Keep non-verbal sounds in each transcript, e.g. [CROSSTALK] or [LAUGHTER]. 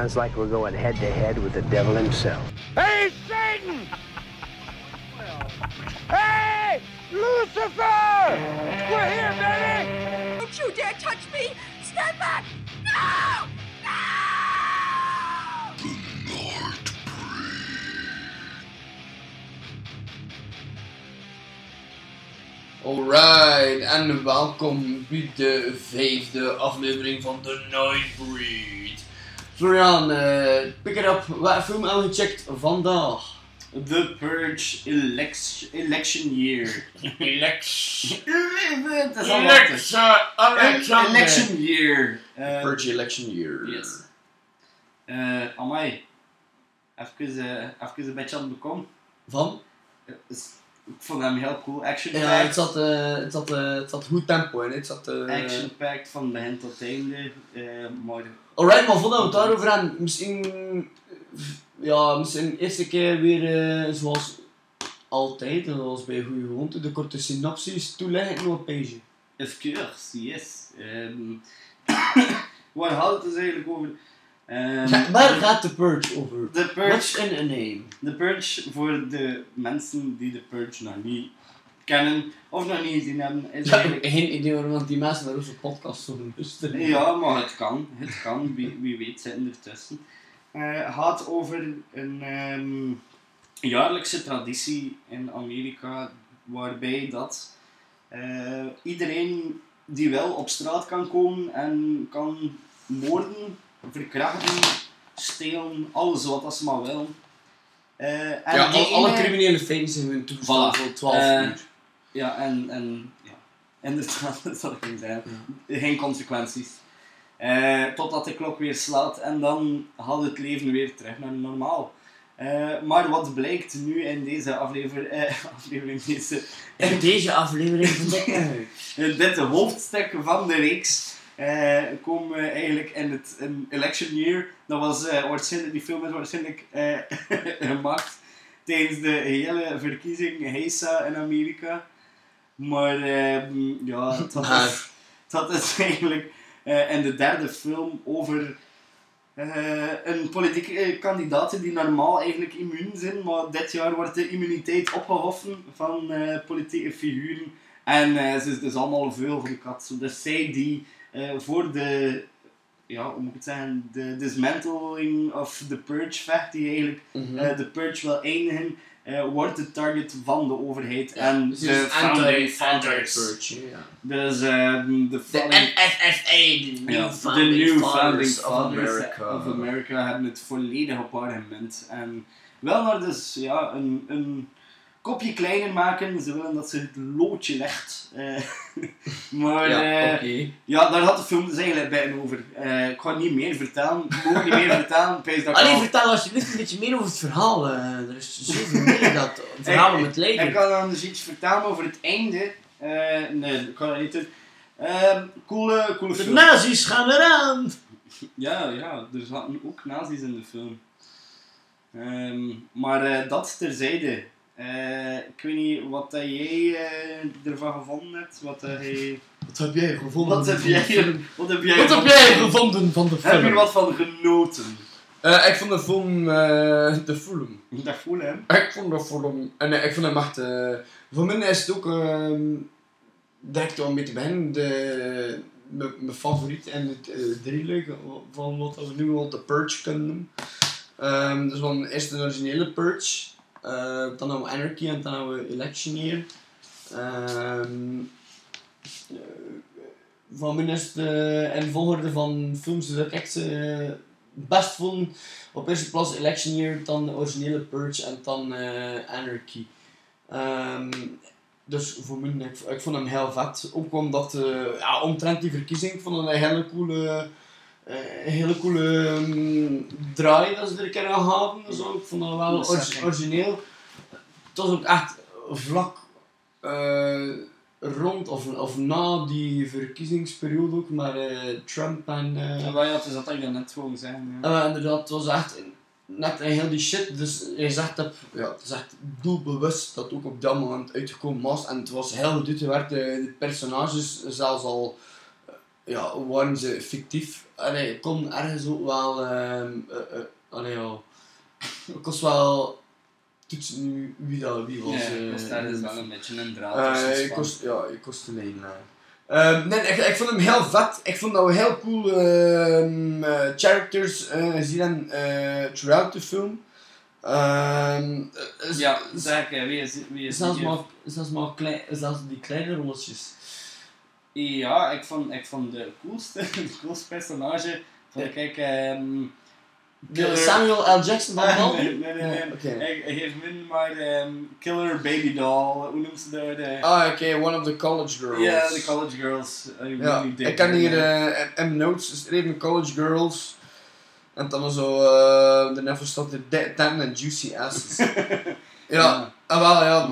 Sounds like we're going head to head with the devil himself. Hey, Satan! hey, Lucifer! We're here, baby! Don't you dare touch me! Stand back! No! No! Alright, en welkom bij de vijfde aflevering van The Nightbreed. Florian, uh, pick it up. Wat film hebben we gecheckt vandaag? The Purge election, election year. [LAUGHS] Election. Is al wat. Election year. Eh, Purge Election Year. Yes. Eh, amai. Even, eh, even een beetje aan het bekomen. Van? Eh, Ik vond hem heel cool. Action Ja, packed. het zat, eh, het zat, eh, het zat goed tempo in. Het zat, eh, Action packed van begin tot einde. Eh, maar Alright, maar voordat we het daarover hebben, misschien, ja, misschien de eerste keer weer eh, zoals altijd, en zoals bij goede gewoonte, de korte synopsis toeleggen op een page. of course, yes. Ehm [COUGHS] waar gaat het dus eigenlijk over? Ehm, Ja, waar gaat de Purge over? The What's Purge, in a name? The Purge, voor de mensen die de Purge nog niet kennen of nog niet gezien hebben, is Ja, eigenlijk... geen idee waarom die mensen naar onze podcast zo luisteren. Ja, maar het kan. Het kan. Wie, wie weet zitten ertussen. Eh gaat over een ehm, jaarlijkse traditie in Amerika waarbij dat eh, iedereen die wil op straat kan komen en kan moorden, verkrachten, stelen, alles wat dat ze maar willen. Eh, en Ja, alle criminele feiten zijn hun toegestaan Voilà. voor 12 Eh, uur. Ja, en, en ja, inderdaad, dat [LAUGHS] zal ik niet zeggen. Geen consequenties. Eh, totdat de klok weer slaat en dan gaat het leven weer terug naar normaal. Eh, maar wat blijkt nu in deze aflever, eh, [LAUGHS] aflevering, deze, In deze aflevering van [LAUGHS] in dit hoofdstuk van de reeks, eh, komen we eigenlijk in het in election year. Dat was waarschijnlijk, die film is waarschijnlijk gemaakt tijdens de hele verkiezing Heisa in Amerika. Maar ehm, ja, dat is, dat is eigenlijk eh, in de derde film over eh, een politieke eh, kandidaat die normaal eigenlijk immuun zijn, maar dit jaar wordt de immuniteit opgehoffen van politieke figuren. En ze is dus allemaal veel voor de kat. Dus zij die voor de, ja, hoe moet ik het zeggen, de dismantling of the purge vecht, die eigenlijk Mhm. de purge wil eindigen, eh, wordt de target van de overheid en Ze de founding fathers. Dus ehm, de NFFA, de New ja, Founding New Fathers Founding of America. of America hebben het volledig op haar gemunt. En wel naar dus ja, een, een kopje kleiner maken. Ze willen dat ze het loodje legt. Eh, [LAUGHS] maar Ja, oké. ja, daar had de film dus eigenlijk bij over. Eh, ik ga niet meer vertellen. Ik mag niet meer vertellen. Ik dat ik Alleen al- vertel alsjeblieft een beetje meer over het verhaal. eh, er is zoveel meer dat [LAUGHS] het verhaal om het Ik leven. kan dan dus iets vertellen over het einde. Eh, nee, ik kan dat niet doen. Ehm, coole, coole De film. nazi's gaan eraan! [LAUGHS] Ja, ja, er zaten ook nazi's in de film. Ehm, maar eh, dat terzijde. Eh, ik weet niet wat dat jij eh, ervan gevonden hebt. Wat, dat jij, Wat heb jij gevonden? wat, heb, de jij, film? wat heb jij Wat heb van- jij gevonden van de Heb je er film? wat van genoten? Eh, ik vond de film... eh, de film. Dat voel hem. Ik vond de film... En eh, ik vond hem echt... eh, voor mij is het ook... ehm direct om mee te beginnen. De, mijn favoriet en het uh, drieluik van wat we nu al de Purge kunnen noemen. Ehm, dus van eerst de originele Purge. Eh, dan hebben we Anarchy en dan hebben we Election Year. Ehm, eh, van mij is het eh, in volgorde van films die ik echt eh, best vond. Op eerste plaats Election Year, dan de originele Purge en dan eh, Anarchy. Ehm, dus voor mij, ik, vond hem heel vet. Ook omdat, ja, omtrent die verkiezing, ik vond het een hele coole, een hele coole ehm, draai dat ze er een keer aan. Zo. Ik vond dat wel origineel. Het was ook echt vlak eh, rond of, of na die verkiezingsperiode ook, maar eh, Trump en... eh, Ja, ja, het is dat ik dat net gewoon zeggen. Ja. eh, inderdaad, het was echt net een heel die shit. Dus je zegt dat, ja, het is echt doelbewust dat ook op dat moment uitgekomen was. En het was heel goed uitgewerkt. De, de personages, zelfs al eh, ja, waren ze fictief. Allee, ik kon ergens ook wel... ehm eh, eh, allee, ja. Ik was wel... Toetsen nu wie dat wie was. Ja, eh, was daar dus de wel een beetje een draad Eh, tussen ik kost, ja, ik kost een lijn. Ehm nee, ik, ik vond hem heel vet. Ik vond dat we heel cool ehm, eh, characters eh, hebben eh, throughout de film. Eh, Ja, zeg, eh, wie is, wie is zelfs die- maar, zelfs maar klein, zelfs die kleine rolletjes. Ja, ik vond, ik vond de coolste, [LAUGHS] de coolste personage, vond ik ehm, De Killer- Samuel L. Jackson van Ah, Bambi? nee, nee, nee. Ja. Hij, hij heeft min maar ehm, Killer Baby Doll, hoe noemt ze dat? De, Ah, oké, one of the college girls. Ja, de college girls. I Ja, really ik kan hier eh M notes geschreven, college girls. En dan zo, eh de never staat de Dead and Juicy Asses. [LAUGHS] ja, ah, wel, ja,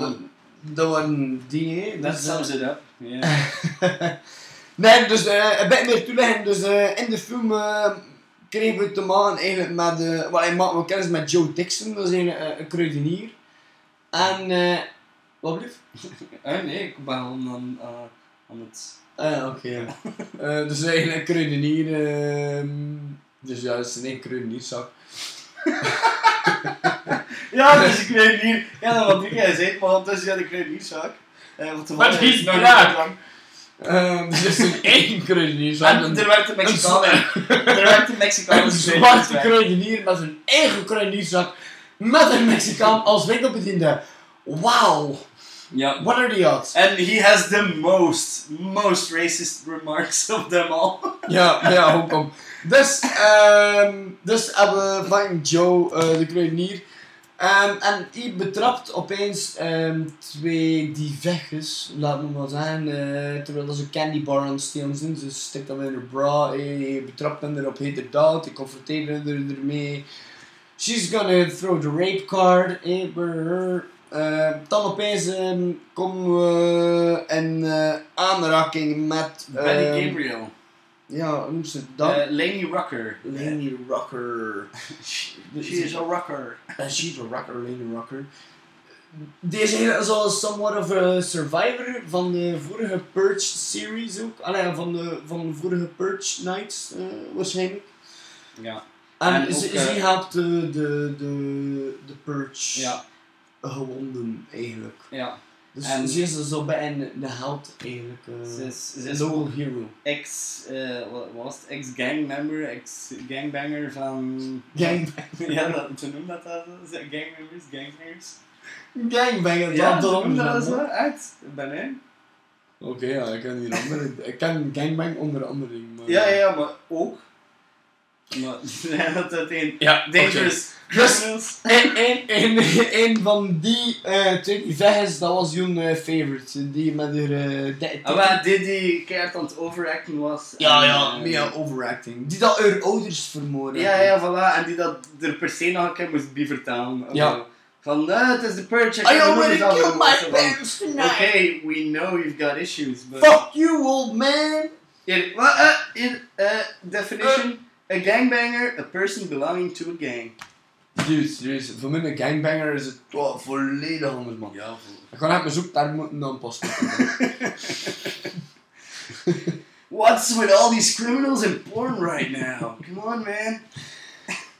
dat, waren die, hè. Dat sums eh, it up. Yeah. [LAUGHS] nee, dus eh, een beetje meer toeleggen. Dus eh, in de film eh, kregen we te maken eigenlijk met, eh wel, hij maakte we kennis met Joe Dixon, dat is eh, een kruidenier. En, eh wat blieft? Ah, [LAUGHS] nee, ik ben gewoon aan, aan, het... Ah, oké. ja. [LAUGHS] Eh, dus eigenlijk een kruidenier. ehm dus ja, het is een kruidenierzak. Ja, dus ik weet niet. Ja, dat wat ik jij zei, maar ondertussen had ik weet niet Eh, want Maar die is nog braak. niet lang. Ehm dus het is [LAUGHS] een één kruidenierzak. En er werd een Mexicaan. Er [LAUGHS] werd een Mexicaan. Een zwarte kruidenier met zijn eigen kruidenierzak. Met een Mexicaan als winkelbediende. Wauw, Ja. what are the odds? And he has the most, most racist remarks of them all. [LAUGHS] Ja, ja, hoe kom. Dus, ehm dus hebben we van Joe, eh, de kruidenier. Ehm, en hij betrapt opeens ehm, twee divegges, laat me maar zeggen, eh, terwijl dat ze candy bar aan het stelen zijn. Ze stikt dat in haar bra, eh, hij betrapt hem erop heterdaad, hij confronteert haar er- ermee. She's gonna throw the rape card, eh, brr. Eh, dan opeens ehm, komen we in eh, aanraking met... Benny ehm, Gabriel. ja, hoe noemt ze? Eh, Laney Rucker. Laney Rocker. [LAUGHS] She is a rocker. En [LAUGHS] she's a rocker, Laney Rocker. Deze is al somewhat of a survivor van de vorige Purge series ook. Allee, van de, van de vorige Purge Nights eh, waarschijnlijk. Ja. En, En ze, ze helpt de, de, de, de Purge Ja. gewonden eigenlijk. Ja. Dus En- ze is zo bij een, een held eigenlijk. eh, Ze is, ze een is local ook hero. ex, eh, wat was het? Ex-gangmember, ex-gangbanger van... Gang, ja, dat, ze noemen dat dat? Gangmembers, gangbangers. gangbanger, Ja, dat noemen dat zo? Echt? Ben ik? Oké, ja, ik ken hier andere. Ik ken gangbang onder andere. Maar... Ja, ja, maar ook. [LAUGHS] Dat dat een Ja, dangerous Dus- criminals. En, en, en, en van die eh twee die is, dat was jouw eh, favorite. Die met haar eh, waar dit die keert aan het overacten was. Ja, en, ja, eh, meer overacting. Die dat haar ouders vermoorden. Ja, ja, voilà. En die dat er per se nog een keer moest bij vertalen. Ja. Van, eh, het is de purge. ik I already killed my parents Oké, tonight. we know you've got issues, but... Fuck you, old man. Hier, wat, eh, hier, eh, definition. A gangbanger, a person belonging to a gang. Dude, serieus. Voor mij een gangbanger is het wel volledig anders, man. Ja, Ik ga naar mijn zoek, daar moeten dan pas [LAUGHS] What's with all these criminals in porn right now? Come on, man.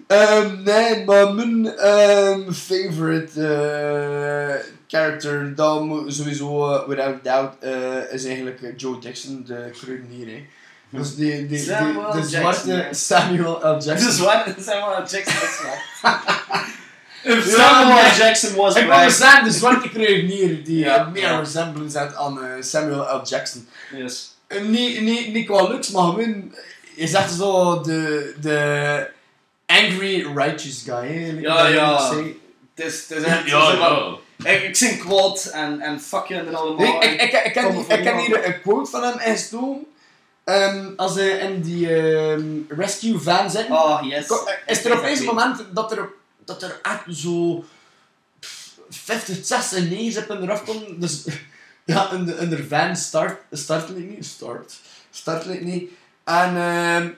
Ehm, nee, maar mijn ehm, favorite eh, character, dan moet sowieso, eh, without doubt, eh, is eigenlijk Joe Dixon, de kruidenier. Dus die, die, die, Samuel de Jackson, zwarte. Samuel L. Jackson. Is what Samuel L. Jackson is like. [LAUGHS] If Ja, Samuel L. Jackson was Ik black. zeggen, de zwarte kruidenier die Ja, eh, meer ja. resemblance heeft aan eh, Samuel L. Jackson. Yes. Niet, niet, niet qua looks, maar gewoon, je zegt zo de, de angry righteous guy. Hè, Ja, ja. Het is, het is echt zo van, Ik, ik zing quote en, en fuck je en allemaal. Nee, ik, ik, ik, ken, Kom die- voor ik ken hier een quote van hem ingestoken. Ehm als hij in die ehm, rescue van zit. Oh, yes. ko- is er opeens een moment dat er, dat er echt zo pff, 50, 60 neerzeppen eraf komen. Dus [LAUGHS] ja, in de, in de van start, start niet, start, start niet. En ehm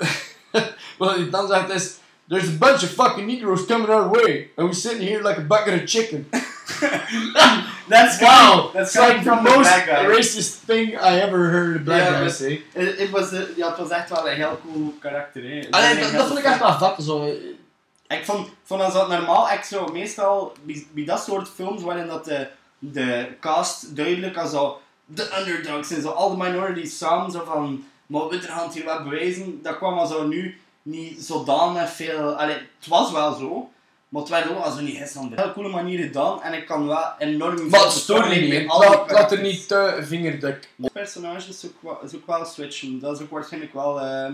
[LAUGHS] wat hij dan zegt is, there's a bunch of fucking Negroes coming our way. And we're sitting here like a bucket of chicken. [LAUGHS] That's Wow, That's like the from the most racist thing I ever heard a black Ja, guy say. Het, het was, eh, ja, het was echt wel een heel cool karakter. Hè. Allee, dat, dat vond ik echt wel vet. Zo. Ik vond, vond dat normaal, ik zo meestal bij, bij dat soort films waarin dat de, de cast duidelijk als zo de underdogs zijn, zo al de minorities samen, zo van, maar we gaan hier wat bewijzen, dat kwam al zo nu niet zodanig veel, allee, het was wel zo, maar het werd ook als we niet gisteren op een heel coole manier gedaan en ik kan wel enorm Maar het veel stoort niet, Laat, laat er niet te vingerdik. personages is ook, wel, is ook wel switchen. Dat is ook waarschijnlijk wel ehm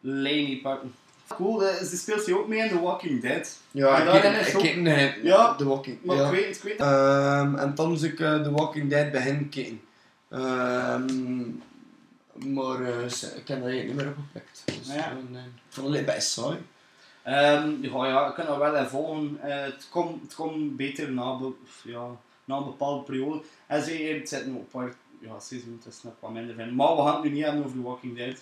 Laney pakken. Cool, eh, ze speelt zich ook mee in The Walking Dead. Ja, En ik ken- ook- eh, Ja, The Walking Maar ja. ik weet, ik weet Ehm, en dan is ik eh, The Walking Dead begin kijken. Ehm, maar eh, ze- ik heb dat niet meer opgepikt. Dus, Ja. eh, nee. Ik vond het best saai. Ehm, ja, ja, ik kan dat wel even volgen. Eh, het, komt, het komt beter na, be- ja, na een bepaalde periode. En zeker, het zit nog op paar ja, seizoenen, nog wat minder vinden. Maar we gaan het nu niet hebben over The Walking Dead.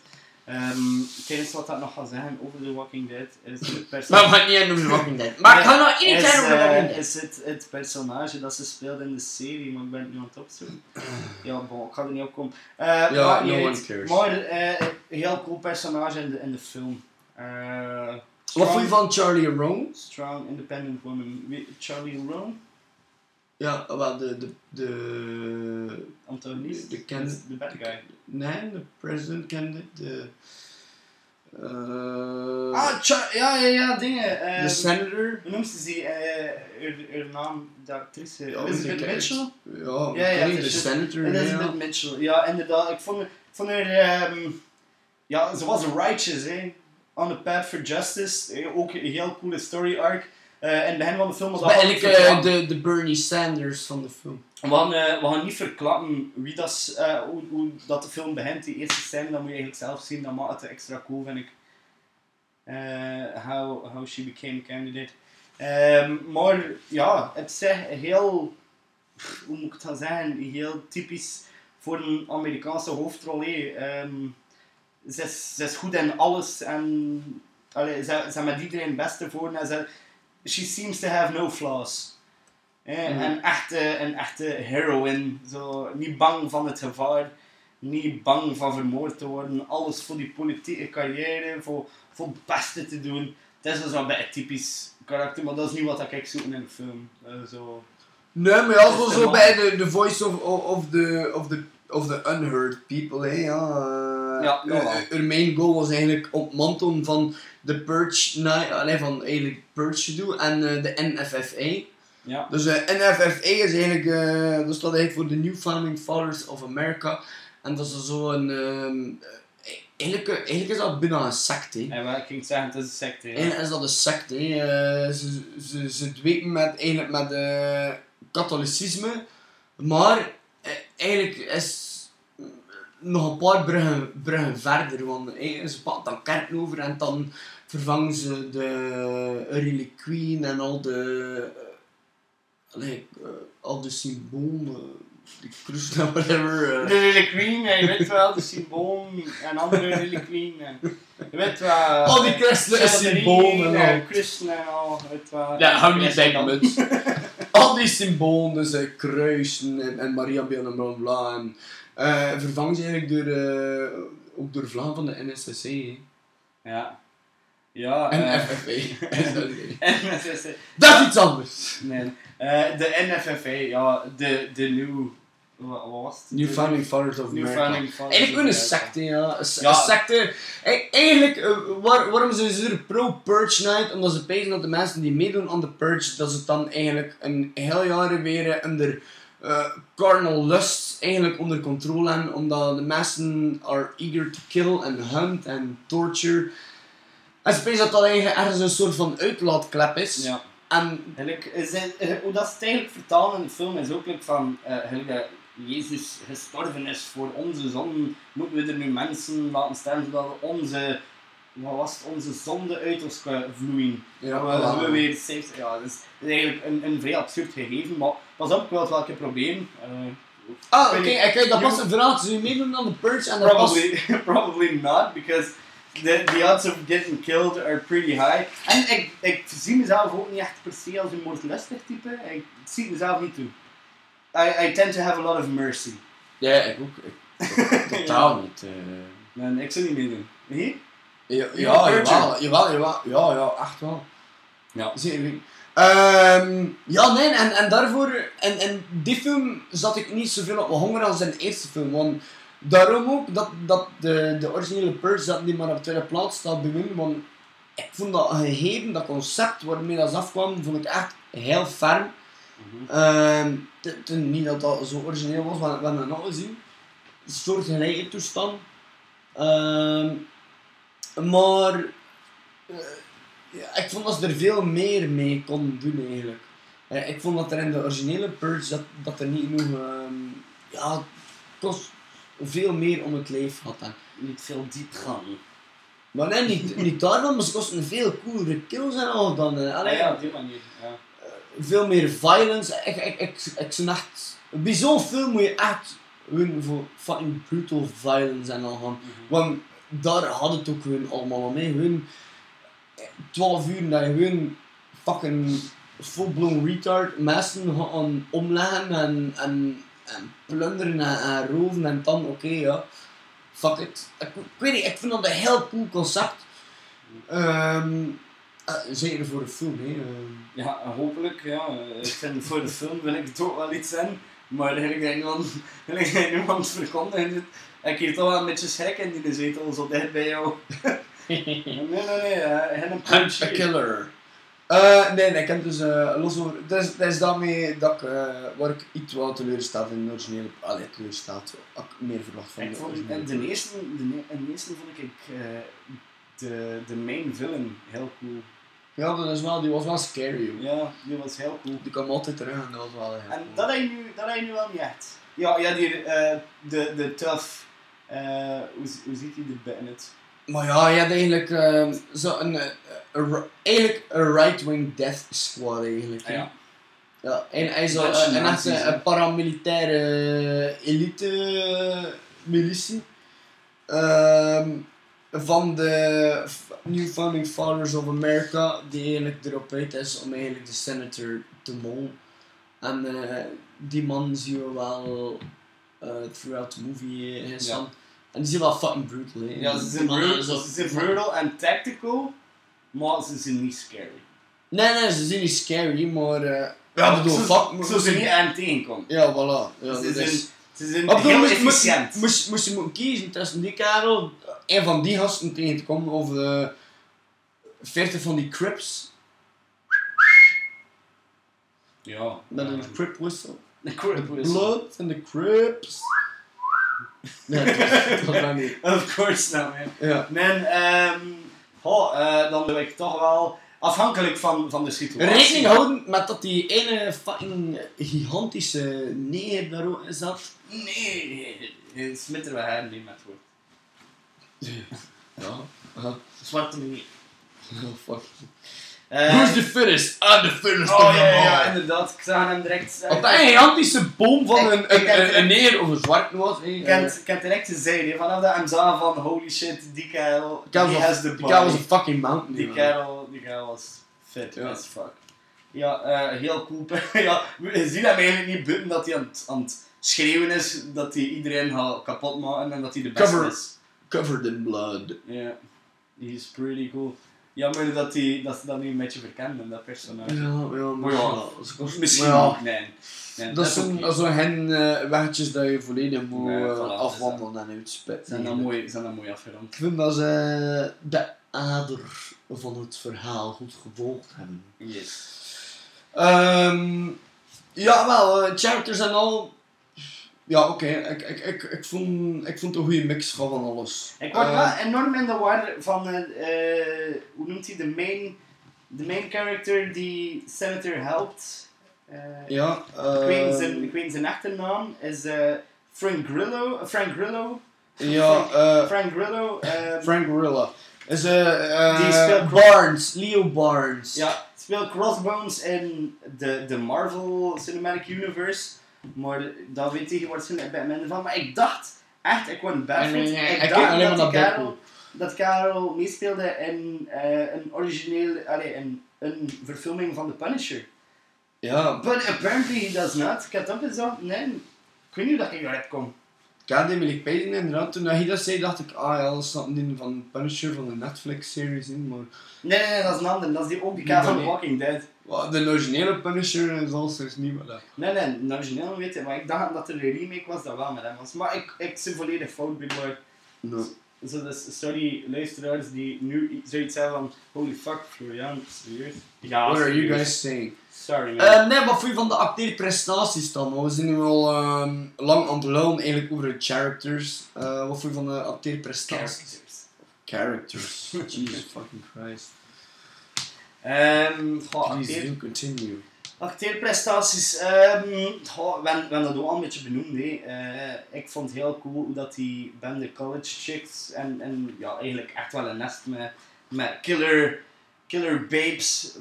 Ehm het enige wat ik nog ga zeggen over The Walking Dead is het [LAUGHS] Maar we personage. gaan het niet hebben over The Walking Dead. Maar ik ga nog één is, keer over The eh, Walking Dead. is het, het personage dat ze speelt in de serie, maar ik ben het nu aan het opzoeken. [CLEARS THROAT] Ja, bon, ik ga er niet op komen. Eh, Ja, no one cares. Maar een heel cool personage in de, in de film. Eh, Wat strong- vond je van Charlie Rome? Strong, independent woman. Charlie Rome, Ja, wel de... de, de antagonist, De is de bad guy. nee, de president candidate. De... eh, Ah, Cha- ja, ja, ja, dingen. eh, de senator. hoe noemt ze die? eh haar, haar naam, de actrice. Ja, Elizabeth ik- Mitchell? Ja, Ja, ja, de is- senator. ja. Elizabeth Mitchell, ja, inderdaad. Ik vond, ik vond haar, ehm, ja, ze was righteous, hè. On the path for justice. Eh, Ook een heel coole story arc. In het begin van de film was dat eigenlijk eh, de, de Bernie Sanders van de film. We gaan, we gaan niet verklappen wie dat, eh, hoe, hoe dat de film begint, die eerste scène, dat moet je eigenlijk zelf zien, dat maakt het extra cool, vind ik. How, how she became a candidate. Ehm, maar ja, het is heel, hoe moet ik het gaan zeggen, heel typisch voor een Amerikaanse hoofdrol. Ze, is, ze is goed in alles en allee, ze, ze met iedereen het beste voor en ze, she seems to have no flaws. Eh, Mhm. een, echte, een echte heroine. Zo, niet bang van het gevaar. Niet bang van vermoord te worden. Alles voor die politieke carrière. Voor, voor het beste te doen. Dat is dus wel een beetje typisch karakter. Maar dat is niet wat ik zoek in een film. Eh, zo. Nee, maar ja, Dat zo, bij de, de voice of, of, of, the, of, the, of the unheard people, hè, ja. eh, Ja, dat eh, eh, Haar main goal was eigenlijk ontmantelen van de Purge, allee, van eigenlijk Purge en eh, de NFFA. Ja. Dus de NFFA is eigenlijk, eh, dat staat eigenlijk voor de New Founding Fathers of America. En dat is zo een, ehm, eh, eigenlijk, eh, eigenlijk is dat bijna een secte. En wat ik ging zeggen, het is een secte. ja. Eigenlijk is dat een secte. Eh, ze, ze, ze dwepen met, eigenlijk met eh katholicisme. Maar eh, eigenlijk is nog een paar bruggen, bruggen verder. Want eh, ze pakken dan kerken over en dan vervangen ze de reliquieën en al de, eh, al de symbolen. De kruis en whatever. De reliquien, en je weet wel, de symbool en andere reliquien. En je weet wel. Al die christelijke symbolen en al. en christen en al. Weet wel. Ja, hou niet bij dan. muts. Al die symbolen, dus kruisen en, en Maria en bla bla. En, eh, vervangen ze eigenlijk door, eh, ook door vlaggen van de NSSC. hè. Ja. Ja, En eh, FFV. [LAUGHS] NSSC. Dat is iets anders. Nee. De NFFA, ja, de, de New... Wat was het? New Founding Fathers of New America. Founding Fathers Eigenlijk ook een secte, ja. Een, Ja. secte. E- Eigenlijk, waar- waarom zijn ze er pro-Purge Night? Omdat ze pezen dat de mensen die meedoen aan de Purge, dat ze dan eigenlijk een heel jaar weer onder eh, carnal lust eigenlijk onder controle hebben. Omdat de mensen are eager to kill and hunt and torture. En pezen dat dat eigenlijk ergens een soort van uitlaatklep is. Ja. En het- eh, hoe dat ze het eigenlijk vertalen in de film is ook like van, eh dat Jezus gestorven is voor onze zonden, moeten we er nu mensen laten sterven zodat we onze, wat was het, onze zonde uit ons vloeien. ja, we, voilà. we weer safe zijn. Ja, dat is, dat is eigenlijk een, een vrij absurd gegeven, maar pas op, ik wil het wel een keer proberen. Eh, Ah, oké, Ik weet niet. kijk, dat You- past inderdaad. Ze meedoen aan de Purge en dat past... probably, [LAUGHS] probably not, because the, the odds of getting killed are pretty high. En ik, ik zie mezelf ook niet echt per se als een moordlustig type. Ik zie mezelf niet toe. I, I tend to have a lot of mercy. Ja, ik ook. Ik, [LAUGHS] totaal niet. eh. Nee, ik zou niet meedoen. Hier? Ja, Ja, jawel, jawel, jawel. Ja, ja, echt wel. Ja. Zeker weten. Ehm, ja, nee, en, en daarvoor, en, en die film zat ik niet zoveel op mijn honger als in de eerste film. Want daarom ook dat, dat de, de originele Purge dat die maar op de tweede plaats staat bewinnen. Want ik vond dat gegeven, dat concept waarmee dat afkwam, vond ik echt heel ferm. Ehm, te- te- niet dat dat zo origineel was, maar we hebben dat nog gezien. Een soort gelijke toestand. Ehm, maar eh, ja, ik vond dat ze er veel meer mee konden doen eigenlijk. Eh, ik vond dat er in de originele Purge dat, dat er niet genoeg. ehm, ja, het kost veel meer om het lijf had. Hè. Niet veel diepgang. Maar nee, niet, [LAUGHS] niet daarvan, maar ze kosten veel coolere kills en al dan. eh. Allee, Ah ja, op die manier. Ja. veel meer violence. Ik, ik, ik, echt... Bij zo'n film moet je echt hun voor fucking brutal violence en al gaan. Want daar had het ook allemaal mee. Hun 12 uur dat je hun fucking full-blown retard mensen gaan omleggen en, en, en plunderen en, en roven en dan oké ja. Fuck it. Ik, weet niet, ik vind dat een heel cool concept. Ehm, eh, zeker voor een film, hè. Ja, hopelijk. Ja. Eh, Ik vind voor de film wil ik ook wel iets zijn. Maar gelijk dat iemand, gelijk dat iemand verkondigt, heb ik hier toch wel een beetje schrik in die zetel, zo dicht bij jou. [LAUGHS] nee, nee, nee. een punch A killer. Eh, nee, nee, ik heb dus uh, los over. Dat is, dat is daarmee dat ik, eh, waar ik iets wel teleurgesteld in de originele. Allee, teleurgesteld. Ik meer verwacht van Ik de originele. en de eerste, de, de eerste vond ik de, de main villain heel cool. Ja, dat is wel, die was wel scary. Joh. Ja, die was heel cool. Die kwam altijd terug en dat was wel. heel En cool. dat heb je nu, dat heb je nu wel niet echt. Ja, ja die, eh, de, de tough, eh, hoe, hoe ziet hij er in het? Maar ja, je had eigenlijk ehm, zo een, eh, eigenlijk een right-wing death squad eigenlijk. hè. Ja. Ja, en hij is een, hè. een paramilitaire elite militie. Ehm, van de New Founding Fathers of America, die eigenlijk erop uit is om eigenlijk de senator te mollen. En eh, die man zie je wel eh, throughout the movie eh, staan. En die is wel fucking brutal. Hè. Ja, ze zijn, brutal, ze zijn brutal en tactical, maar ze zijn niet scary. Nee, nee, ze zijn niet scary, maar... eh ja, bedoel, fuck... Zo ze niet aan tegenkomen. Ja, voilà. Ja, Ze zijn, ze zijn heel moest, efficiënt. moest, moest je moeten kiezen tussen die kerel, een van die gasten tegen te komen, of de 40 van die Crips, Ja. met een Crip whistle. De crip whistle. Blood and the Crips. Nee, dat was, niet. Of course not, man. Ja. Ehm goh, eh, dan doe ik toch wel, afhankelijk van, van de situatie. Rekening houden met dat die ene fucking gigantische neer daar zat. Nee, nee, smitten we haar niet met woord. Ja. ja. Zwarte meneer. Oh, fuck. Eh, Who's the fittest? I'm the fittest Oh of ja, ja, ja, inderdaad. Ik zag hem direct zeggen. Op dat gigantische boom van Ik- een, ik een, een, een neer of een zwart was. Ik heb, ik heb direct gezegd, hè, vanaf dat hem zag van holy shit, die kerel, Die has the Die kerel was body. een fucking mountain. Die kerel, die kerel was fit Ja. as fuck. Ja, eh, heel cool. [LAUGHS] ja, we zien hem eigenlijk niet buiten dat hij aan het, aan het schreeuwen is dat hij iedereen gaat kapot maken en dat hij de beste Cover. is. Covered in blood. Ja, die is pretty cool. Jammer dat, die, dat ze dat nu een beetje verkennen, dat personage. Ja, ja, maar Ja, ja, ze kost- Misschien maar ja, ook, nee. nee Dat zo'n oké. zo'n hen weggetjes dat je volledig moet Nee, eh, voilà, afwandelen en uitspitten. Zijn dat mooi, zijn dat mooi afgerond. Ik vind dat ze de ader van het verhaal goed gevolgd hebben. Yes. Ehm ja, wel, eh, characters en al. Ja, oké. Ik, ik, ik, ik, vond, ik vond een goede mix van alles. Ik word Eh, wel enorm in de war van, eh, eh, hoe noemt hij, de main, de main character die Senator helpt. Eh, Ja, ik, weet eh, zijn, ik weet zijn echte naam, is eh, Frank Grillo. eh, Frank Grillo. ja, eh, Frank Grillo. eh, Frank Gorilla. Is eh eh, Barnes, Leo Barnes. ja, speelt Crossbones in de, de Marvel Cinematic Universe. Maar daar weet hij waarschijnlijk bij minder van. Maar ik dacht echt, ik word baffled. eh, ik ik dacht dat naar kerel... dat Karel meespeelde in eh, een origineel, allee, in een verfilming van The Punisher. Ja, But apparently he does not. Ik heb het opgezocht. Nee, ik weet niet hoe dat ik eruit kom. Ik had hem ik pijzen inderdaad. Toen hij dat zei, dacht ik, ah ja, dat staat van Punisher van de Netflix-series in. Maar Nee, nee, nee, dat is een ander. Dat is die, ook die kaart van. Walking Dead. wat, de originele Punisher is alles dus niet meer dat. Nee, nee, een origineel weet je, maar ik dacht dat er een remake was dat wel met hem was. Maar ik, ik zit volledig fout, Big Boy. No. Zo, dus, sorry luisteraars die nu zoiets hebben van holy fuck, Florian, serieus? Ja, What are you guys saying? Sorry man. Eh, nee, wat vond je van de acteerprestaties dan? We zijn nu al ehm, lang aan het eigenlijk over de characters. Eh, wat vond je van de acteerprestaties? Characters. Characters. [LAUGHS] Jesus fucking Christ. Ehm, goh, Please acteer- do continue. Acteerprestaties, goh, we hebben we hebben dat ook al een beetje benoemd. Hè. Eh, ik vond het heel cool hoe dat die bende college chicks en, en ja, eigenlijk echt wel een nest met, met killer, killer babes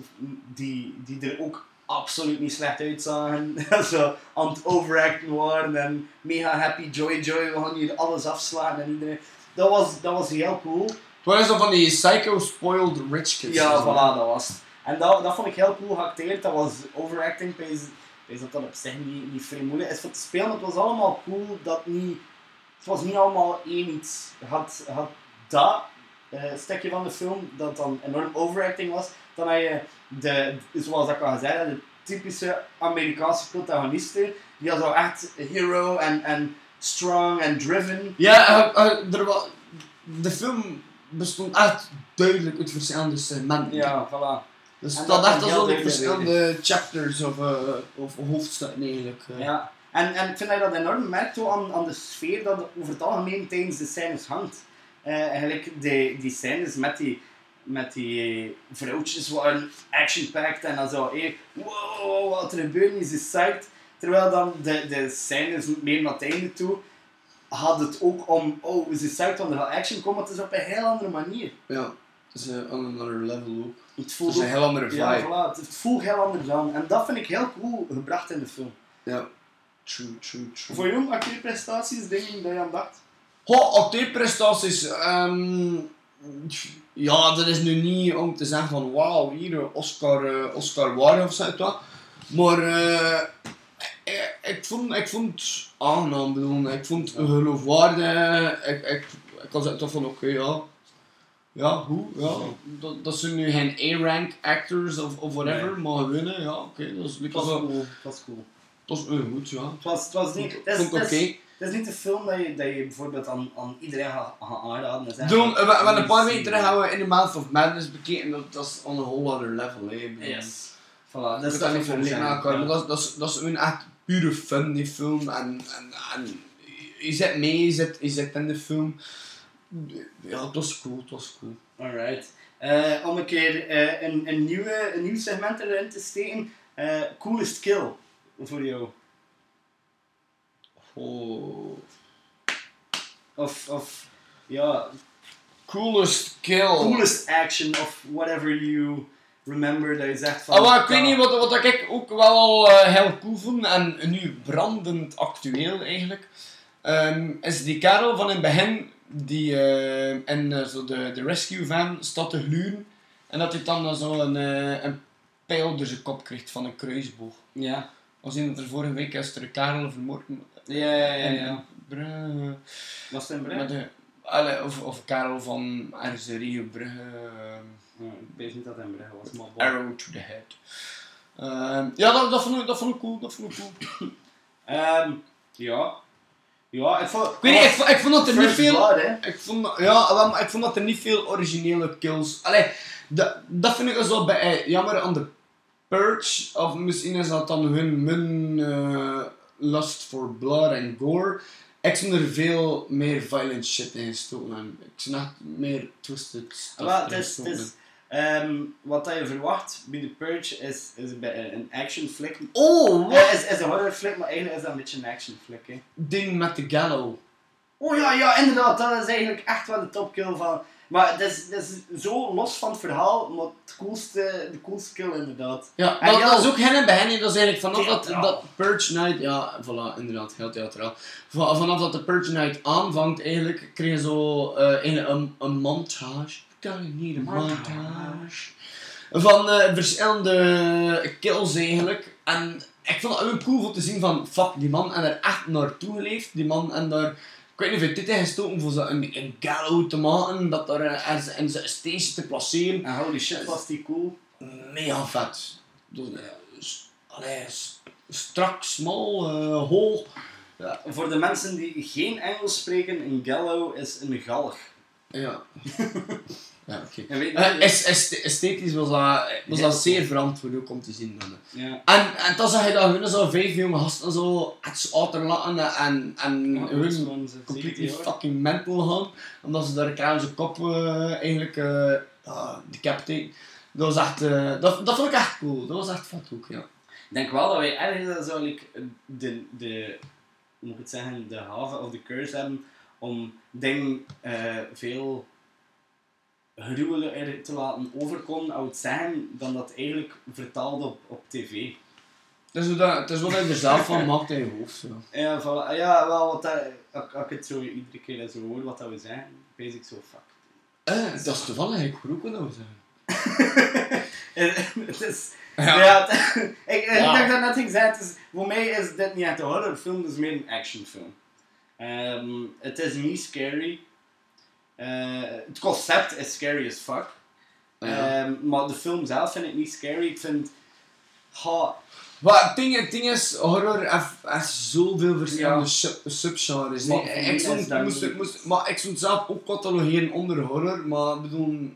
die, die er ook absoluut niet slecht uitzagen. [LAUGHS] Zo aan het overacten waren en mega happy, joy joy, we gaan hier alles afslaan en iedereen. Dat was, dat was heel cool. Het waren zo van die psycho spoiled rich kids. Ja, zo. voilà, dat was het. En dat, dat vond ik heel cool geacteerd. Dat was overacting. Ik weet dat dat op zich niet, niet vrij moeilijk is voor te spelen. Maar het was allemaal cool dat niet... Het was niet allemaal één iets. Had, had dat eh, stukje van de film dat dan enorm overacting was. Dan had je, de, zoals ik al gezegd heb, de typische Amerikaanse protagonisten. Die hadden zo echt hero en, en strong en driven. Ja, eh, eh, er wa- de film bestond echt duidelijk uit verschillende segmenten. Ja, voilà. Dus En dat echt als verschillende chapters of, eh, of hoofdstukken eigenlijk. eh. Ja, en, en ik vind dat je dat enorm merkt aan, aan de sfeer dat over het algemeen tijdens de scènes hangt. Eh, eigenlijk die, die scènes met die, met die vrouwtjes waren action-packed en dan zo, hey, wow, wat er gebeurt is, is psyched. Terwijl dan de, de scènes meer naar het einde toe had het ook om, oh, zijn psyched, want er gaat action komen, het is op een heel andere manier. Ja, het is eh, on another level ook. Het voelt is een heel andere vibe. ja, voilà, het, voelt heel anders aan. En dat vind ik heel cool gebracht in de film. Ja. True, true, true. Voor jou, acteerprestaties, dingen dat je aan dacht? Goh, acteerprestaties. ehm ja, dat is nu niet om te zeggen van wauw, hier Oscar, eh, Oscar waardig of zo. Maar eh, ik, ik, vond, ik vond het aangenaam. bedoel, Ik vond het geloofwaardig. Ik, ik, ik had zoiets van oké, ja. Ja, hoe? Ja. Dat, dat zijn nu geen A-rank actors of, of whatever, Nee. maar winnen, ja, oké. dat is Het lekker was zo. cool. Het was cool. Dat is eh, goed, ja. Het was, het was niet... Het is, het oké. is, niet de film dat je, dat je bijvoorbeeld aan, aan iedereen gaat, gaat aanraden. Doen, van, we, we hebben een paar "Please weken terug hebben we In the Mouth of Madness bekeken, dat, dat is on a whole other level. Hè. Yes. Voilà, Dat dat is is niet met elkaar, dat, is- dat, is, dat is een echt pure fun, die film. En, en, en je zit mee, je zit, je zit in de film. Ja, het was cool, het was cool. Alright. Eh, om een keer eh, een, een, nieuwe, een nieuw segment erin te steken. eh coolest kill voor jou. Oh. Of, of ja, Coolest kill. coolest action of whatever you remember dat je zegt van... Ah, maar ik weet niet, wat, wat ik ook wel al heel cool vond, en nu brandend actueel eigenlijk, ehm, is die kerel van in het begin die eh, in eh, zo de, de rescue van staat te gluren en dat hij dan zo een, eh, een pijl door zijn kop krijgt van een kruisboog. Ja. We zien dat er vorige week is er een kerel vermoord. Ja, ja, ja. ja. Brugge. Was het een Met brug? de, alle, of, of een kerel van ergens de regio Brugge. ehm, Ja, ik weet niet dat het een brug was, maar bon. Arrow to the head. Ehm, ja, dat, dat, vond ik, dat vond ik cool. Dat vond ik cool. Ehm, ja. Ja, ik vond... Ik weet niet, ik, vond- ik vond dat er niet veel... Blood. Ik vond, ja, maar ik vond dat er niet veel originele kills... Allee, dat, dat vind ik dus wel bij, eh, jammer aan de Purge. Of misschien is dat dan hun, hun eh, lust for blood en gore. Ik vond er veel meer violent shit in gestoken. En ik vind echt meer twisted stuff het is, het is, ehm, wat dat je verwacht bij The Purge is, is een action flick. Oh, wat? Is, is een horror flick, maar eigenlijk is dat een beetje een action flick. Hè. Ding met de gallow. Oh ja, ja, inderdaad, dat is eigenlijk echt wel de topkill van. Maar het is, het is zo los van het verhaal, maar het coolste, de coolste kill inderdaad. Ja, En dat, dat is ook hen bij hen. Dat is eigenlijk vanaf dat, Theatraal. dat Purge Night, ja, voilà, inderdaad, heel theatraal. Va- Vanaf dat de Purge Night aanvangt, eigenlijk, krijg je zo eh, eigenlijk een, een montage. Telling niet montage. Van eh, verschillende kills eigenlijk. En ik vond het ook cool om te zien van, fuck, die man en er echt naartoe geleefd. Die man en daar, ik weet niet hoeveel tijd hij gestoken voor een, een gallow te maken, dat daar eh, ergens in zijn stage te placeren En holy shit, was die cool. mega vet. Dus, allee, strak, smal, eh, hoog. Ja. Voor de mensen die geen Engels spreken, een gallow is een galg. ja. [LAUGHS] ja weet Eh, es- est- esthetisch was dat, was dat zeer verantwoord ook om te zien. Dan. ja. En, en dan zag je dat hun zo vijf jonge gasten zo het laten en, en Ja, hun zo'n completely 17 jaar. fucking mental gaan. Omdat ze daar krijgen zijn kop eh, eigenlijk uh, decapitate. Dat was echt, dat, dat vond ik echt cool. Dat was echt vet ook, ja. Ik denk wel dat wij ergens zo like, de, de, moet ik het zeggen, de haven of de curse hebben om dingen eh, veel gruwelijker te laten overkomen, uit zeggen, dan dat eigenlijk vertaald op, op tv. Het is, hoe dat, het is wat je er zelf van maakt in je hoofd. Zo. Ja, voilà. ja wel, wat dat, ik het zo iedere keer zo hoor wat dat we zeggen, wees ik zo fuck. Eh, dat is toevallig, ik hoor ook wat we [LAUGHS] het is... Ja. Ja, het- [LAUGHS] ik, ik Ja. dacht dat net ging zeggen, het is, voor mij is dit niet echt een horrorfilm, het is meer een actionfilm. Ehm, het is niet scary. Eh, het concept is scary as fuck. Ja. Ehm, maar de film zelf vind ik niet scary. Ik vind... Ha, Maar het ding, het ding is, horror heeft, heeft zoveel verschillende Ja. sub, subgenres. Nee. Ik dat moest, niet- moest, maar ik stond zelf ook catalogeren onder horror, maar ik bedoel...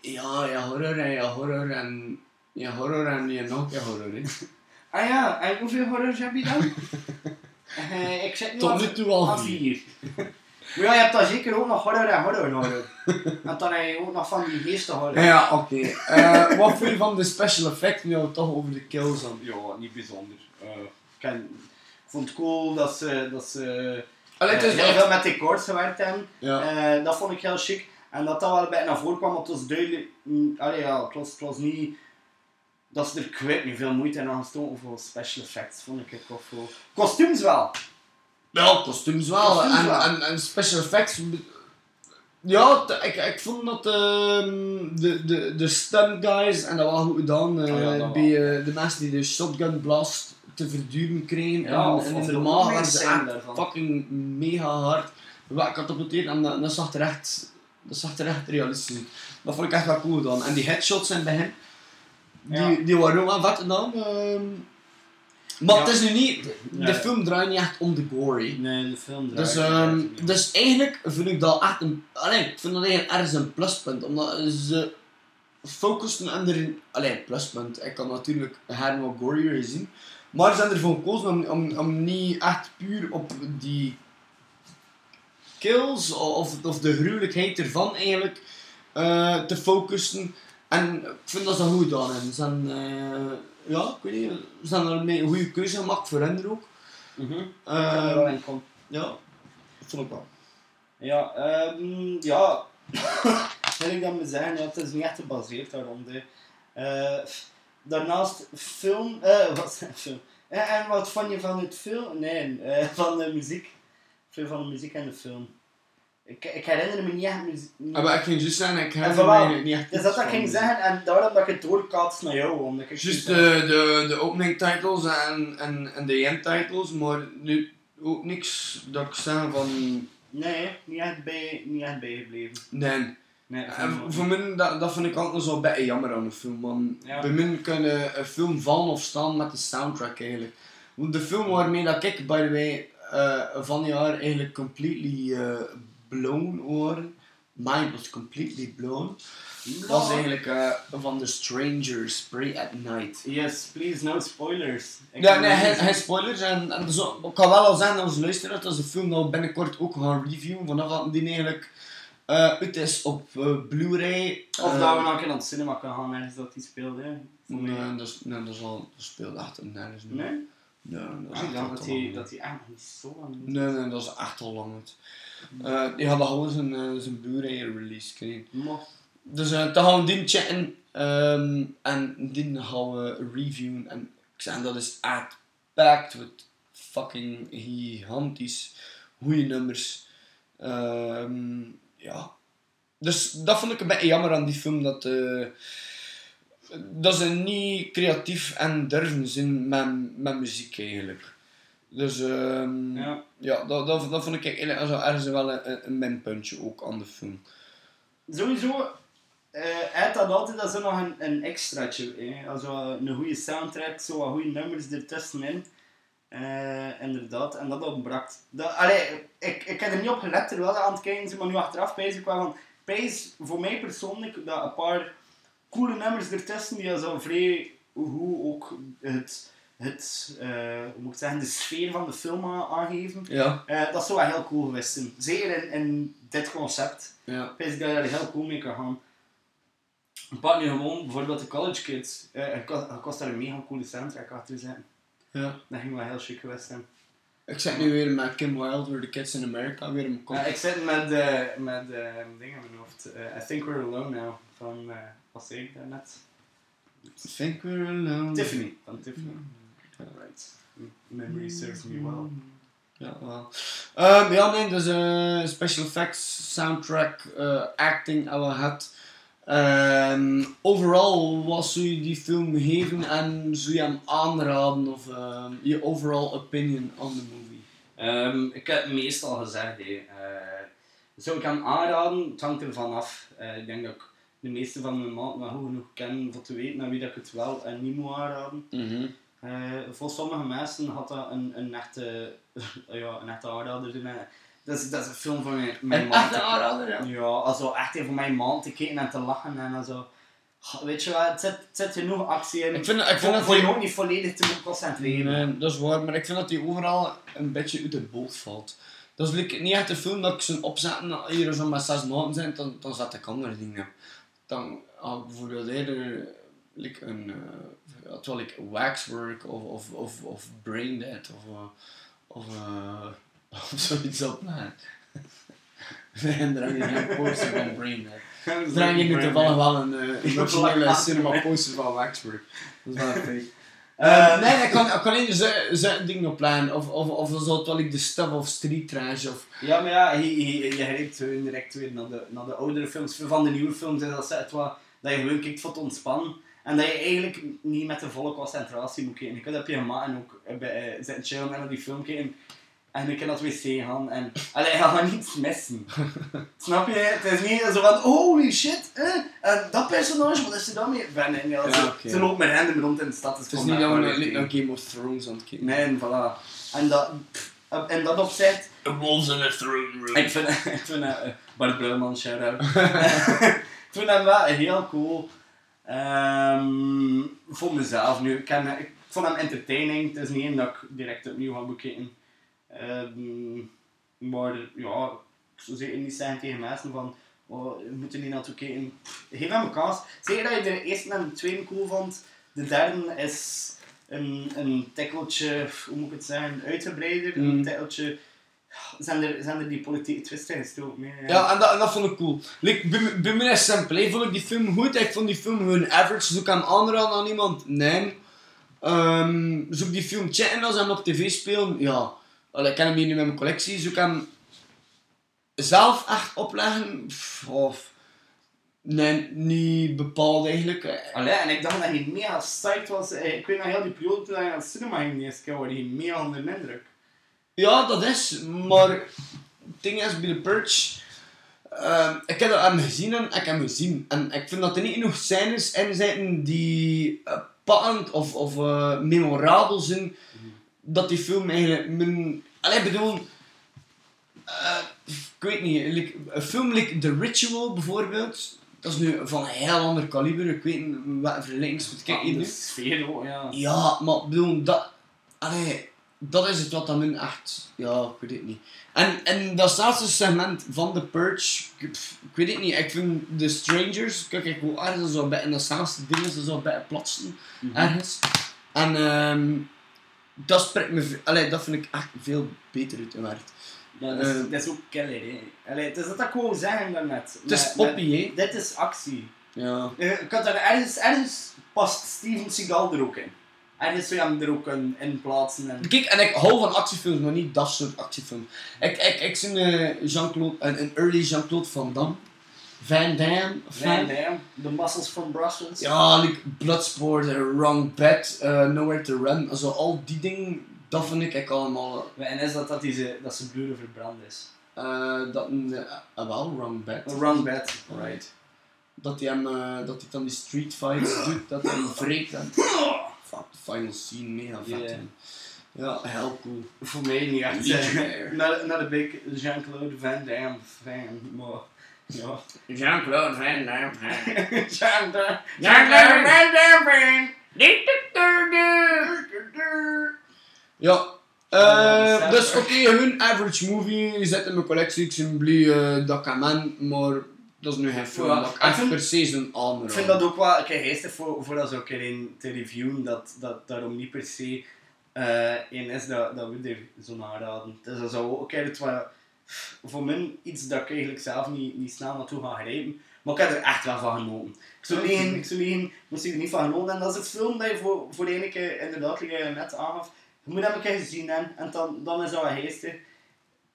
Ja, ja, horror en ja, horror en... Ja, horror en ja, nog keer horror, hè. [LAUGHS] ah ja, en hoeveel horrors heb je dan? [LAUGHS] Eh, ik zit nu Tot nu toe al vier. [LAUGHS] Maar ja, je hebt dan zeker ook nog horror en horror horror. [LAUGHS] Want dan heb je ook nog van die geesten horror. Ja, oké. Eh, wat vind je van de special effects nu al toch over de kills dan? Ja, niet bijzonder. Eh, ik, vond het cool dat ze, dat ze Allee, het eh, heel echt... veel met decors gewerkt hebben. Ja. Eh, dat vond ik heel chic. En dat dat wel een beetje naar voren kwam, want het was duidelijk... mm, allee, ja, het, was, het was niet... Dat ze er kwijt niet veel moeite in aan gestoken voor special effects, vond ik. Of voor... Kostuums wel. Wel, kostuums wel. Kostuums en, wel. En, en special effects. Ja, ik, ik vond dat ehm, de, de, de stunt guys, en dat was goed gedaan, eh, Oh ja, dat bij eh, de mensen die de shotgun blast te verduren kregen. Ja, en, of- en of in de maag waren ze fucking mega hard gecatapulteerd en dat, dat zag er echt, dat zag er echt realistisch uit. Dat vond ik echt wel cool gedaan. En die headshots in het begin, die, Ja. die waren ook wel vet gedaan. Maar Ja. het is nu niet, de film draait niet echt om de gory. Nee, de film Dus, draait ehm, niet dus eigenlijk vind ik dat echt een... Allee, ik vind dat eigenlijk ergens een pluspunt. Omdat ze focussen en er... Allee, pluspunt. Ik kan natuurlijk her wat gorier zien. Maar ze zijn ervoor gekozen om, om, om niet echt puur op die kills of, of de gruwelijkheid ervan eigenlijk eh, te focussen. En ik vind dat ze goed gedaan hebben. Ze zijn, eh, ja, ik weet niet, ze hebben daarmee een goede keuze gemaakt voor hen er ook. Mhm. Ik Eh, kan er wel in komen. ja, dat vond ik wel. Ja, ehm ja. [COUGHS] wil ik dan maar zeggen, ja, het is niet echt gebaseerd daarom. hè. Eh, daarnaast film, eh, [LAUGHS] wat zijn film? Eh, en wat vond je van het film? Nee, eh, van de muziek. Veel van de muziek en de film. Ik, ik herinner me niet echt muziek. Ah, maar ik ging juist zeggen, ik er voilà. mij niet echt Dus dat iets ging van. zeggen en daarom dat ik het doorkaats naar jou. Omdat ik Juist de, de, de opening titles en, en, en de end titles, maar nu ook niks dat ik zeg van Nee, niet echt, bij, niet echt bijgebleven. nee. Nee, En voor mij, dat, dat vind ik altijd zo een beetje jammer aan een film. Man. Ja. Bij mij kan een film vallen of staan met de soundtrack eigenlijk. Want de film waarmee dat ik, by the way, eh, van jaar eigenlijk completely eh, blown waren. Mine was completely blown. was eigenlijk eh, van The Stranger, Spray at Night. Yes, please, no spoilers. Ik Ja, nee, geen, spoilers. En, en zo, ik kan wel al zeggen aan onze luisteraars dat ze de film nou binnenkort ook gaan reviewen. Vanaf dat die eigenlijk eh uit is op eh, Blu-ray. Of dat we nog een keer naar het cinema kunnen gaan ergens dat die speelde. hè. Nee, dat, is- nee, dat, is al, dat echt nergens. Nee? Ja, dat is echt al dat hij dat hij echt niet zo lang Nee, nee, dat is echt al lang. uit. Eh die hadden gewoon zijn, eh, zijn Blu-ray release gekregen. Maar, Dus eh dan gaan we die checken ehm, en die gaan we reviewen. En ik zeg, dat is echt packed with fucking gigantisch goede nummers. Ehm, ja. Dus dat vond ik een beetje jammer aan die film. Dat, eh, dat ze niet creatief en durven zijn met, met muziek eigenlijk. Dus ehm, ja. ja, dat, dat, dat vond ik eigenlijk also ergens wel een, een- minpuntje ook aan de film. Sowieso, eh hij had altijd dat zo nog een, een extraatje. Eh? Also, een goede soundtrack, zo wat goede nummers ertussenin. Eh inderdaad, en dat ontbrak. Dat, allee, ik, ik heb er niet op gelet terwijl aan het kijken maar nu achteraf ik wel van... Pijs, voor mij persoonlijk, dat een paar coole nummers ertussen, die zo vrij hoe ook het, het eh, hoe moet ik zeggen, de sfeer van de film aangeven. Ja. Eh, dat zou wel heel cool geweest zijn. Zeker in, in dit concept. Ja. Ik denk dat je daar heel cool mee kan gaan. Pak nu gewoon bijvoorbeeld de College Kids. Ik kost, daar een mega coole soundtrack achter zijn. ja. Dat ging wel heel chic geweest zijn. Ik zit nu weer met Kim Wilde, The Kids in America, weer in mijn kop. Ja, ik zit met, met eh dingen in mijn hoofd. I Think We're Alone Now. Van, wat zei ik daarnet? Think we're alone. Tiffany. Van Tiffany. Right. M- Memory serves me well. Ja, wel. Ehm, ja, nee, dus eh, special effects, soundtrack, eh, acting we gehad. Ehm, overal, wat zou je die film geven en zou je hem aanraden? Of ehm, je overall opinion on the movie? Ehm, ik heb het meestal gezegd. Hè. Eh, zou ik hem aanraden? Het hangt ervan af. Eh, ik denk dat ik de meeste van mijn maat wel goed genoeg ken om te weten aan wie dat ik het wel en niet moet aanraden. Eh, voor sommige mensen had dat een, een, echte, [LAUGHS] ja, een echte aanrader. Dat is, dat is een film van mijn, mijn maat. echte aanrader, ja. Ja, also echt even mijn maand te kijken en te lachen en zo. Weet je wat, het zit, het zit genoeg actie in. Ik vind, ik vind voor, dat voor je die- ook niet volledig te moeten concentreren. Nee, dat is waar, maar ik vind dat hij overal een beetje uit de boot valt. Dat is like, niet echt een film dat ik ze opzetten, dat hier zo met zes maanden zijn, dan, dan zet ik andere dingen. Dan had ik bijvoorbeeld eerder like, een, uh, ja, like waxwork of, of, of, of braindead of, uh, of, uh, [LAUGHS] of zoiets op. Nee, nee er hangt geen poster van braindead. Er hangt nu toevallig wel een emotionele cinema poster van waxwork. Dat is wel fake. Uh, [LAUGHS] nee, ik kan, ik kan niet zo'n ding op plan. Of, of, of dan het wel like de stuff of street trash of... Ja, maar ja, je, je, je grijpt direct weer naar de, naar de oudere films. Van de nieuwe films is dat het wat dat je gewoon kijkt voor te ontspannen. En dat je eigenlijk niet met de volle concentratie moet kijken. Ik heb dat op je gemaakt en ook bij, uh, zitten chillen en naar die film kijken. En ik kan dat wc gaan en... Allee, [LAUGHS] je gaat niets missen. [LAUGHS] Snap je? Het is niet zo van, holy shit, eh? En dat personage, wat is er dan mee? Ben, nee, ja, ze, ze loopt met random rond in de stad. Het is niet dat we naar, naar Game of Thrones aan het kijken Nee, voilà. En dat, pff, en dat opzet... The wolves in the throne room. Ik vind, [LAUGHS] ik vind uh, Bart Brouwman, shout-out. ik vind hem wel heel cool. Um, voor mezelf nu. Ik, ken, ik vond hem entertaining. Het is niet één dat ik direct opnieuw ga bekijken. Um, maar ja, ik zou zeker niet zeggen tegen mensen van oh, we moeten niet naartoe kijken. Geef hem een kans. Zeker dat je de eerste en de tweede cool vond. De derde is een, een tikkeltje, hoe moet ik het zeggen, uitgebreider. Mm. Een tikkeltje zijn er, zijn er die politieke twisten gestoken mee. Ja, en dat, en dat vond ik cool. Like, bij, bij mij is simpel. Vond ik die film goed? Ik vond die film gewoon average. Zoek hem aanraden aan iemand? Nee. Um, zoek die film chatten als hem op tv spelen? Ja. Allee, ik ken hem hier nu met mijn collectie. Zoek hem zelf echt opleggen? Pff, Of... Nee, niet bepaald eigenlijk. Allee, en ik dacht dat hij mega psyched was. Eh, Ik weet nog heel die periode toen hij naar het cinema ging de eerste keer, word hij mega onder de indruk. Ja, dat is, maar het ding is bij de Purge. Uh, ik heb dat hem gezien en ik heb hem gezien. En ik vind dat er niet genoeg scènes in zitten die uh, pakkend of, of uh, memorabel zijn. Dat die film eigenlijk. Mijn, allee, bedoel. ik weet niet, like, een film like The Ritual bijvoorbeeld. Dat is nu van een heel ander kaliber. Ik weet niet wat vergelijkings moet kijken Ah, nu. de sfeer ook, ja. Ja, maar ik bedoel, dat, allee, dat is het wat dan min echt, ja, ik weet het niet. En, en dat laatste segment van The Purge, ik, pff, ik weet het niet, ik vind The Strangers, kijk ik wel ergens zo bij, in dat laatste ding is zo bij platsen, ergens. En ehm dat spreekt me... Allee, dat vind ik echt veel beter uitgewerkt. Ja, dat, is, Eh. dat is ook killer, hè. Allee, het is dat ik wou zeggen daarnet. Het is poppy, hè. Dit is actie. Ja. Eh, ik had er ergens, ergens past Steven Seagal er ook in. Ergens zou je hem er ook in plaatsen. En... Kijk, en ik hou van actiefilms, maar niet dat soort actiefilms. Ik, ik, ik zie eh, Jean-Claude, een, een early Jean-Claude Van Damme. Van Damme. Van nee, The Muscles from Brussels. Ja, like Bloodsport, eh, Wrong Bet, eh, Nowhere to Run. Zo, al die dingen, dat vind ik echt allemaal... En is dat dat, die ze, dat zijn broer verbrand is? dat, ah, wel, Wrong Bet. Wrong bed. Right. Dat hij hem, dat hij dan die street fights doet, dat hij hem wreekt. En, [COUGHS] final scene, mega vet. Yeah. Ja, heel cool. Voor mij niet echt. Not, not a big Jean-Claude Van Damme fan, maar... Ja. Jean-Claude Van Damme. [LAUGHS] Jean-Claude Jean-Claude Van Damme Ja. Ja, eh is dus oké, hun average movie zit in mijn collectie. Ik blij eh, dat maar dat is nu geen film Ja, dat ik ik echt per se zo'n aanrader. Ik vind dat ook wel een keer geestig voor, voor dat zo een keer in te reviewen, dat, dat daarom niet per se eh in is dat, dat we er zo aanraden. Dus dat zou ook een het voor mij iets dat ik eigenlijk zelf niet, niet snel naartoe ga grijpen. Maar ik heb er echt wel van genoten. Ik zou niet, ik zou niet, ik er niet van genoten. En dat is een film dat je voor, voor de ene keer inderdaad, je net aangaf, je moet hem een keer gezien hebben en dan, dan is dat wel geestig.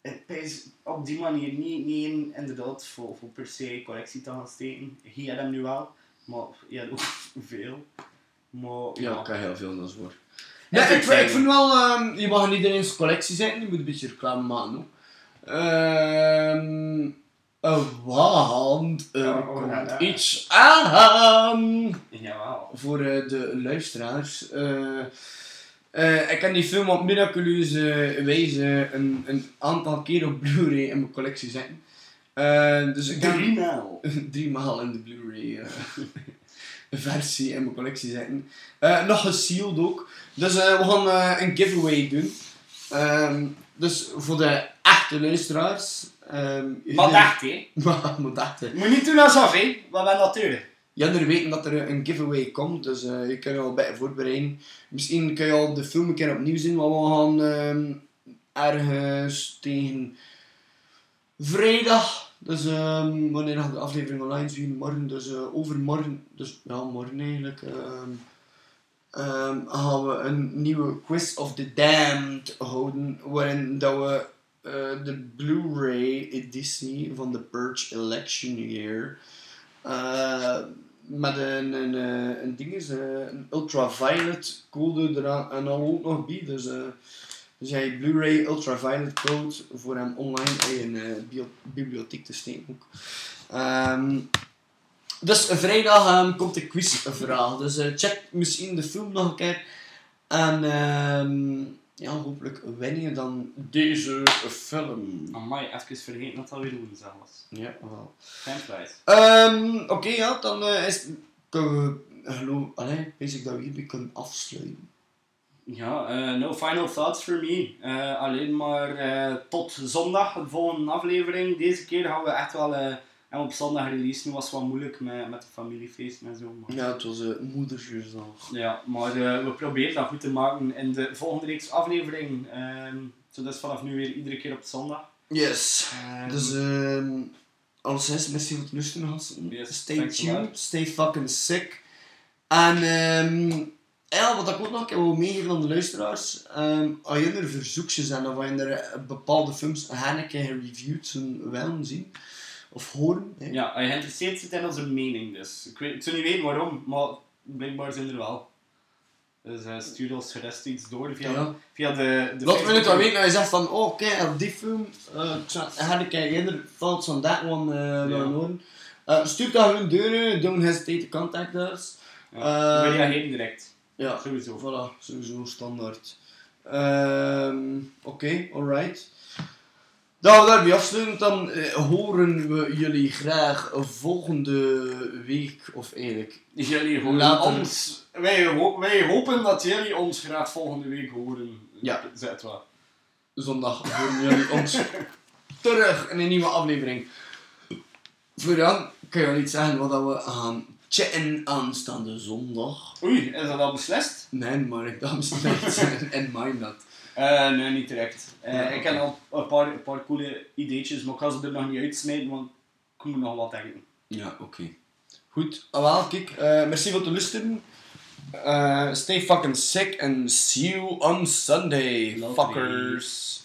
Het is op die manier niet, niet in, inderdaad voor, voor per se collectie te gaan steken. Je hebt hem nu wel, maar je hebt ook [LAUGHS] veel. Maar Ja, ik heb heel veel, dat. Ja, Ja, ik, ik vind- ik vind- vind wel, ehm, je mag niet in eens collectie zetten, je moet een beetje reclame maken ook. Ehm, eh, want er Ja, oh, komt ja, ja. iets aan Jawel. voor eh, de luisteraars. Eh, eh, ik heb die film op miraculeuze wijze een, een aantal keer op Blu-ray in mijn collectie zetten. Eh, dus ik heb Drie maal. [LAUGHS] drie maal in de Blu-ray eh, [LAUGHS] versie in mijn collectie zetten. Eh, nog gesealed ook. Dus eh, we gaan eh, een giveaway doen. Ehm, dus voor de echte luisteraars. ehm, Maar dacht, hè. [LAUGHS] Maar, maar dachten. Je moet niet doen alsof, hè. Wat ben natuurlijk. Jullie weten dat er een giveaway komt, dus eh, je kunt je al bij voorbereiden. Misschien kun je al de film een keer opnieuw zien, maar we gaan ehm, ergens tegen vrijdag, dus ehm, wanneer gaat de aflevering online zien, morgen, dus eh, overmorgen, dus ja, morgen eigenlijk, ehm, gaan we een nieuwe Quiz of the Damned houden, waarin dat we eh, de Blu-ray editie van The Purge Election Year eh, met een, een, eh, een ding is, eh, een ultraviolet code eraan en dan ook nog bij. Dus, eh dus jij Blu-ray ultraviolet code voor hem online in een bibliotheek te steken ook. Ehm, dus vrijdag ehm, komt de quizvraag. Dus check misschien de film nog een keer. En ehm, ja, hopelijk win je dan deze film. Amai, even vergeten dat dat weer woensdag was. Ja, wel. Fanflies. Ehm, Oké, ja, dan eh, is kunnen we, geloof, allee, weet ik dat we hierbij kunnen afsluiten. Ja, eh, no final thoughts for me. Eh, alleen maar eh, tot zondag, de volgende aflevering. Deze keer gaan we echt wel eh, en op zondag release. Nu was het wat moeilijk met, met de familiefeest en zo. Maar... Ja, het was uh, moedersdag. Ja, maar eh, we proberen dat goed te maken in de volgende reeks aflevering. ehm zo dus vanaf nu weer iedere keer op zondag. Yes. Ehm, Dus, ehm alleszins, merci voor het luisteren, gasten. Yes, stay tuned, stay fucking sick. En, ehm ja, wat ik ook nog een keer wil meegeven aan de luisteraars. ehm als je er verzoekjes zijn of als je er eh, bepaalde films een keer gereviewd zullen willen zien of horen. hè. Ja, je geïnteresseerd zit in onze mening dus. Ik, weet, ik zou niet weten waarom, maar blijkbaar zijn er wel. Dus eh, stuur ons gerust iets door via, Ja. via de... de Laat me het wel weten je zegt van, oh kijk, op die film, uh, had ik eerder thoughts on that one uh, willen horen. Uh, stuur dat gewoon deuren, don't hesitate to contact us. Ja, Eh, we reageren direct. Ja, Sowieso. voilà, sowieso standaard. Ehm Oké, alright. We daarbij afsluiten, dan eh, horen we jullie graag volgende week, of eigenlijk Jullie horen Later. ons... Wij, ho- wij hopen dat jullie ons graag volgende week horen. Ja. Zet wel. zondag horen jullie ons terug in een nieuwe aflevering. Voor dan kan je wel iets zeggen wat dat we gaan chatten aanstaande zondag. Oei, is dat al beslist? Nee, maar ik dacht niet [LAUGHS] en mind dat. Eh, nee, niet direct. Eh, Ja, Ik heb al een paar, een paar coole ideetjes, maar ik ga ze er nog niet uitsmijten, want ik moet nog wat denken. Ja, oké. Goed, ah, wel, kijk, eh, merci voor het luisteren. Stay fucking sick and see you on Sunday, Lovely. fuckers.